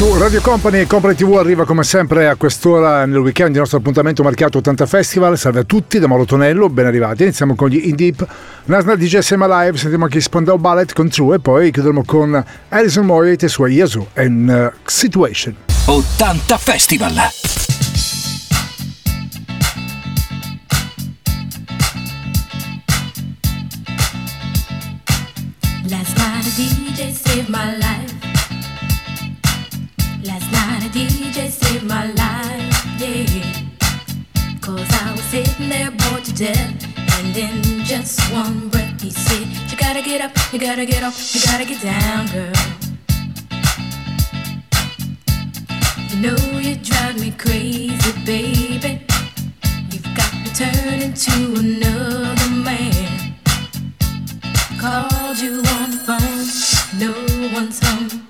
Su Radio Company e Company TV arriva come sempre a quest'ora nel weekend il nostro appuntamento marchiato 80 Festival. Salve a tutti da Mauro Tonello, ben arrivati. Iniziamo con gli In Deep, Nasna DJ Sema Live, sentiamo anche Spandau Ballet con True e poi chiuderemo con Alison Moyet e sua Yasu and uh, Situation. 80 Festival. DJ saved my life. Last night a DJ saved my life, yeah. Cause I was sitting there bored to death. And in just one breath he said, You gotta get up, you gotta get off, you gotta get down, girl. You know you drive me crazy, baby. You've got me turning to another man. Called you on the phone no one's home.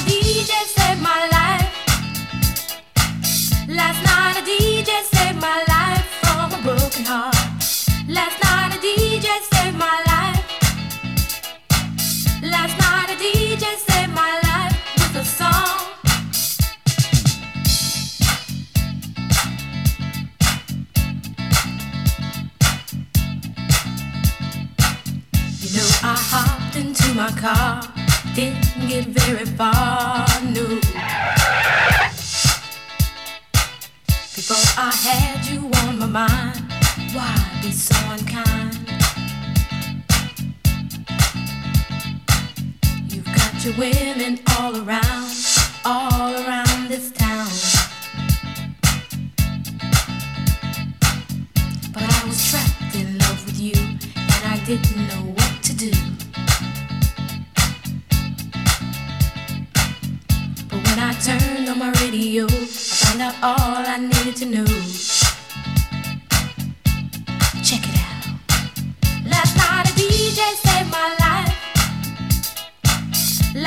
women all around, all around this town. But I was trapped in love with you, and I didn't know what to do. But when I turned on my radio, I found out all I needed to know.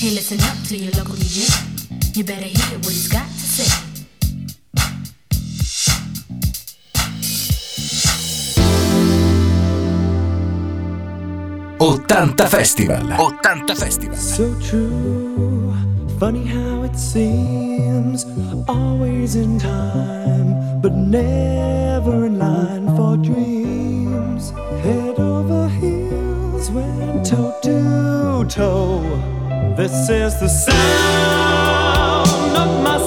Hey, listen up to your local DJ. You better hear what he's got to say. Ottanta Festival. Ottanta Festival. So true. Funny how it seems. Always in time, but never in line for dreams. Head over heels, went toe to toe. This is the sound of my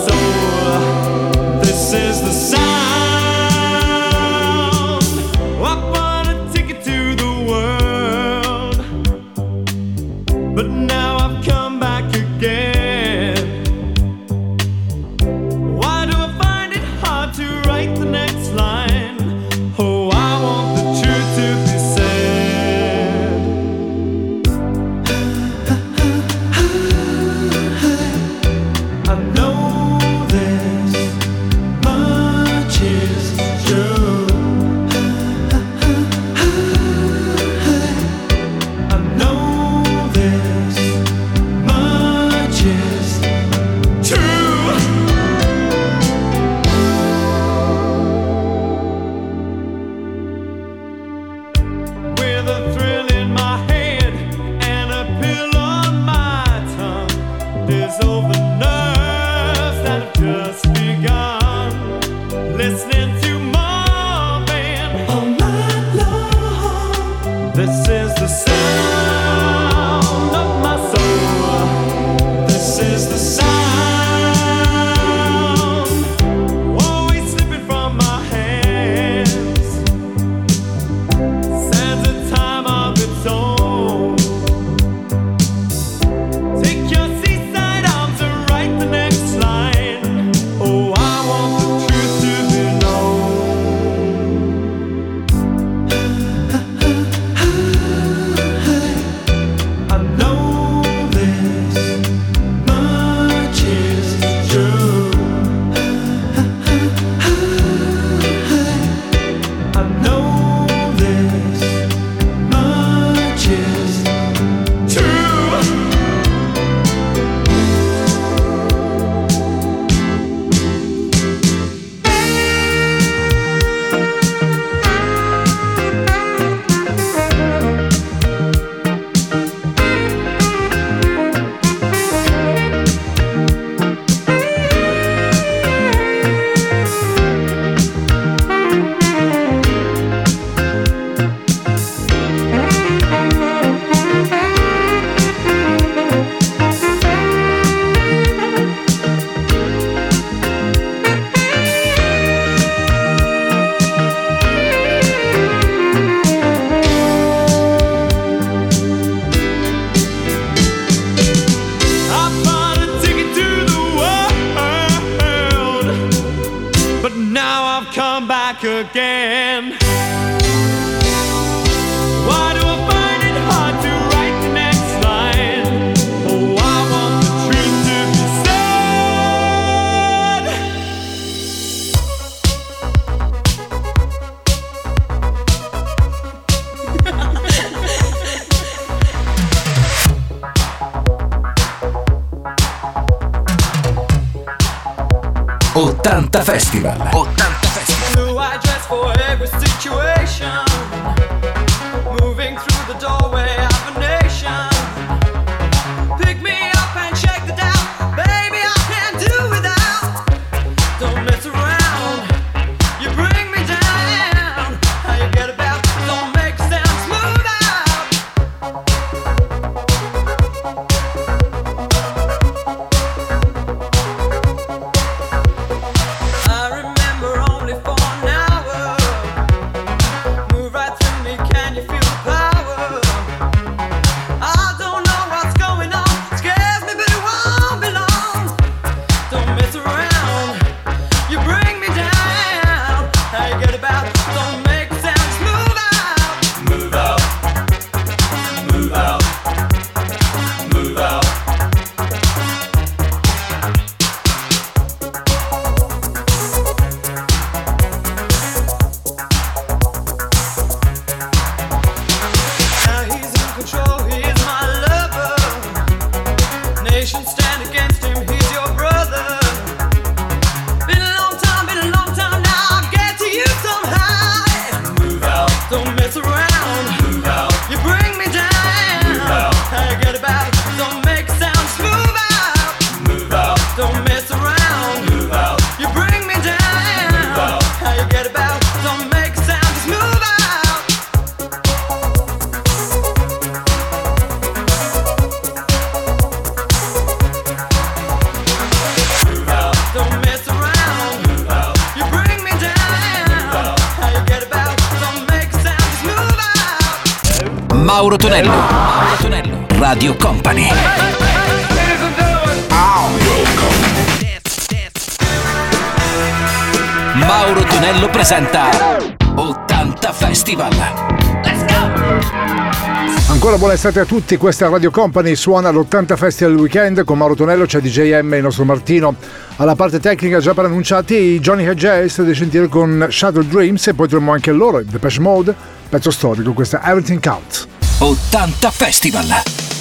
Mauro Tonello presenta 80 Festival. Let's go! Ancora buona estate a tutti, questa è Radio Company, suona l'80 Festival Weekend con Mauro Tonello, c'è DJM, il nostro Martino alla parte tecnica già per annunciati i Johnny Hedges di sentire con Shadow Dreams e poi troviamo anche loro, The Depeche Mode, pezzo storico, questa è Everything Counts. 80 Festival.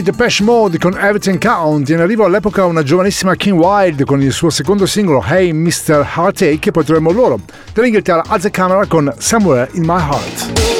i Depeche Mode con Everything Count. In arrivo all'epoca una giovanissima King Wild con il suo secondo singolo Hey Mr. Heartache e poi troviamo loro dall'Inghilterra Alza Camera con Somewhere in My Heart.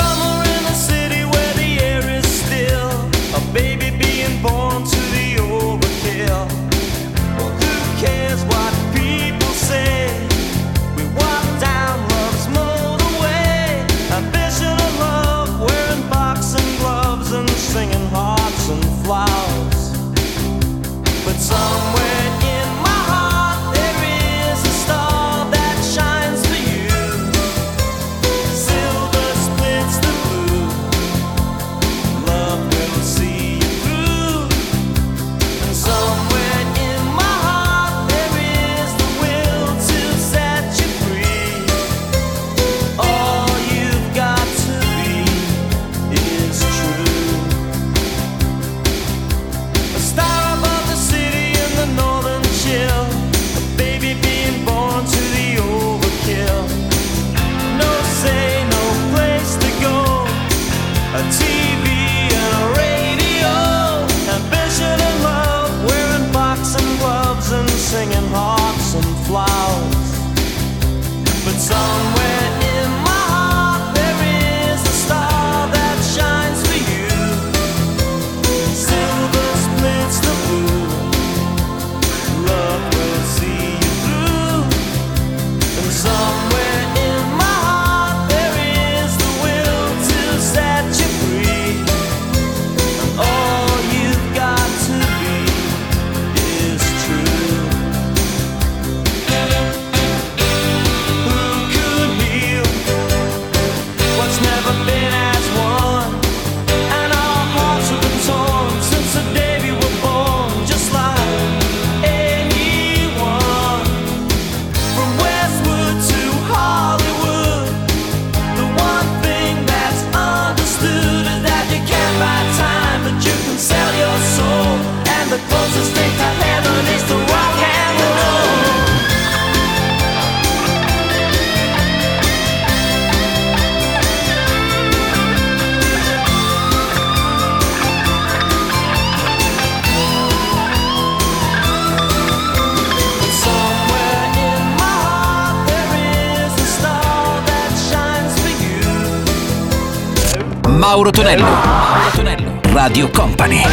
Mauro Tonello. Mauro Tonello. Radio Company.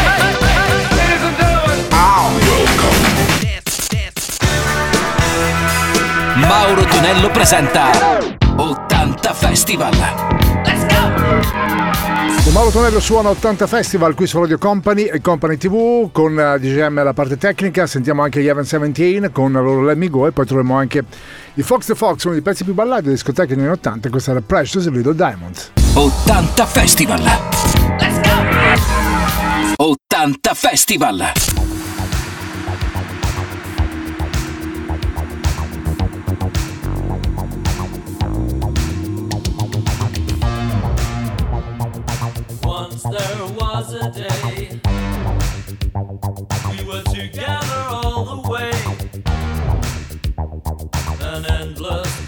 Mauro Tonello presenta 80 Festival. Let's go! Mauro Tonello suona 80 Festival qui su Radio Company e Company TV con eh, DGM alla parte tecnica, sentiamo anche gli Evan 17 con loro Let Me Go e poi troviamo anche i Fox the Fox, uno dei pezzi più ballati delle discoteche negli anni 80, questa era Precious Little Diamond. 80 Festival! Let's go! 80 Festival! Once there was a and blood.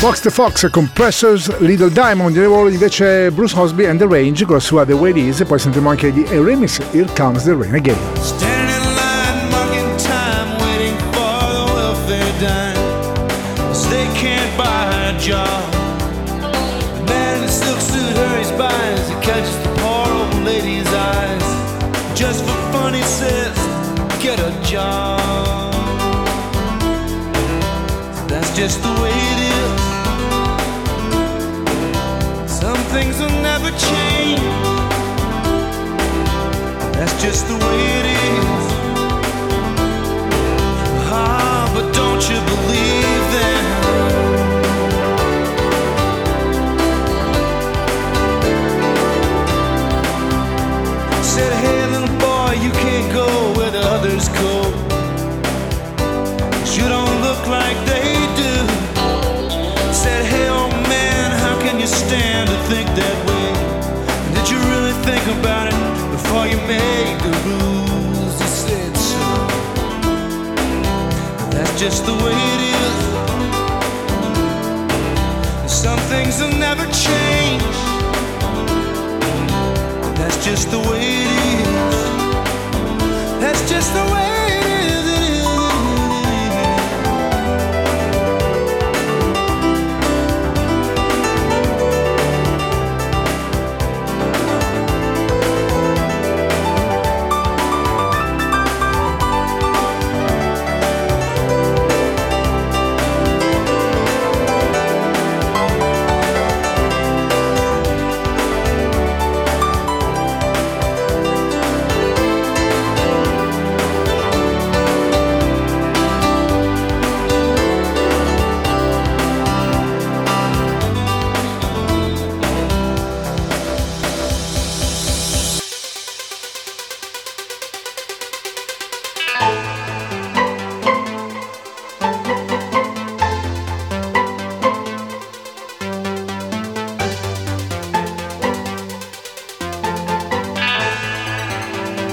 Fox the Fox, Compressors, Little Diamond, diremo invece Bruce Hosby and The Range con la sua The Way It Is. E poi sentiremo anche gli A Remix, Here Comes The Rain Again. before you make the rules. You said so. and That's just the way it is. Some things will never change. That's just the way it is. That's just the way.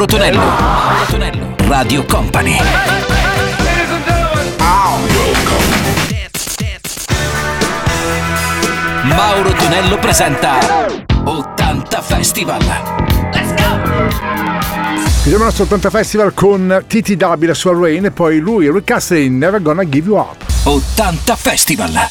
Mauro Tonello. Mauro Tonello. Radio Company. Mauro Tonello presenta 80 Festival. Let's go! Chiudiamo il nostro 80 Festival con Titi Dabila su Rain e poi lui e Rick Astley Never Gonna Give You Up. 80 Festival.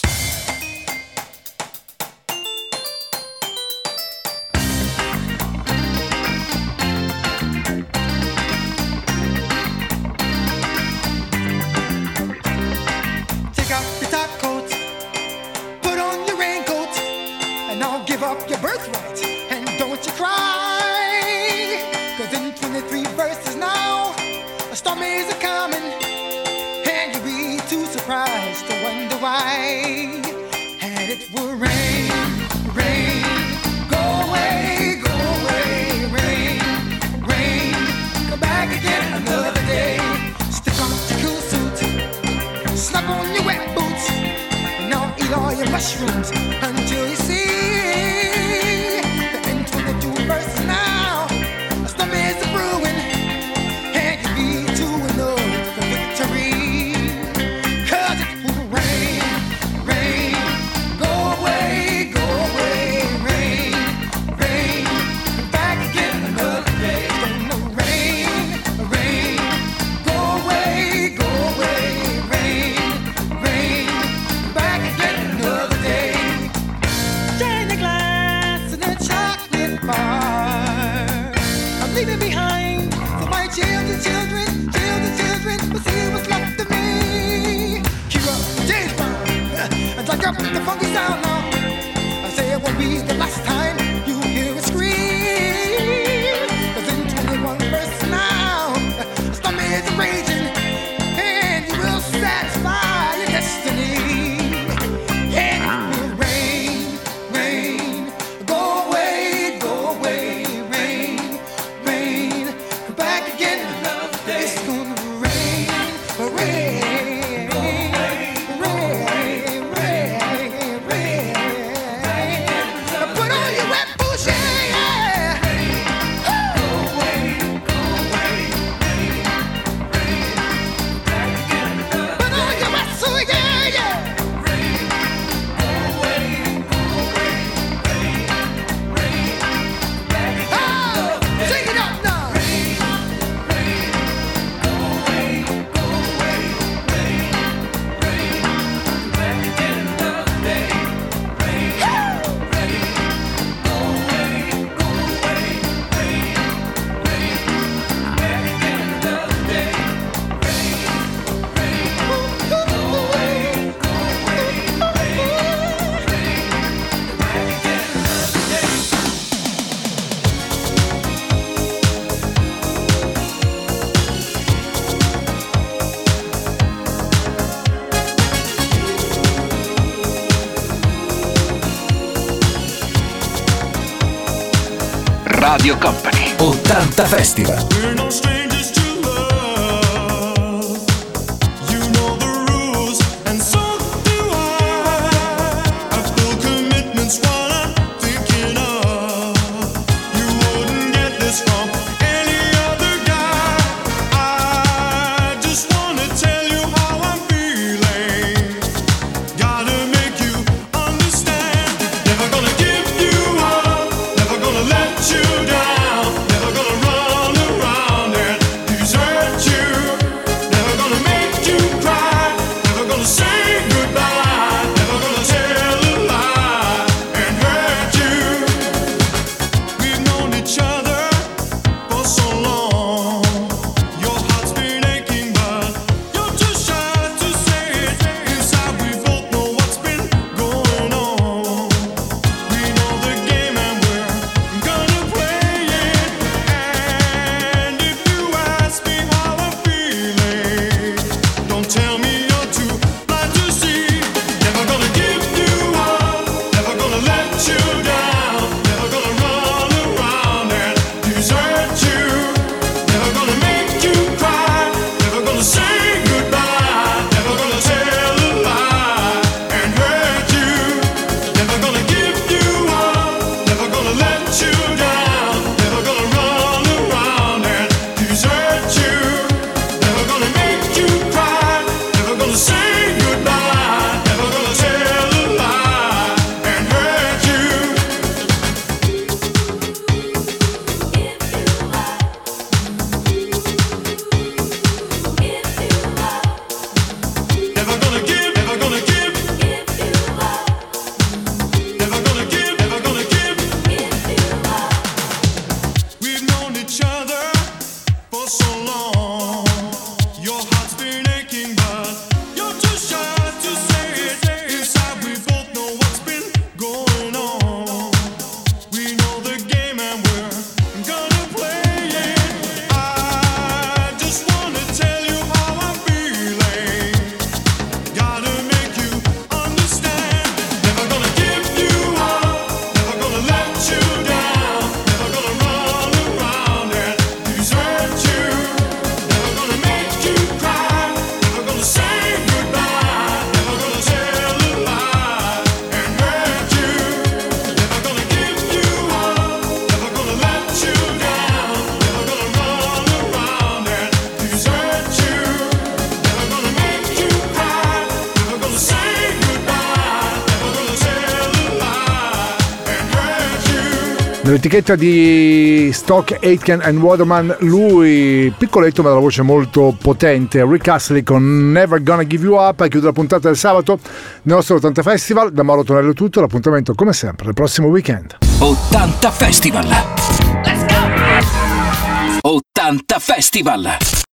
now. I say it won't be the last. Festa Festival. Nell'etichetta di Stock, Aitken and Waterman, lui piccoletto ma dalla voce molto potente, Rick Astley con Never Gonna Give You Up, chiude la puntata del sabato nel nostro 80 Festival. Da Mauro Tonello tutto, l'appuntamento come sempre il prossimo weekend. 80 Festival. Let's go! 80 Festival.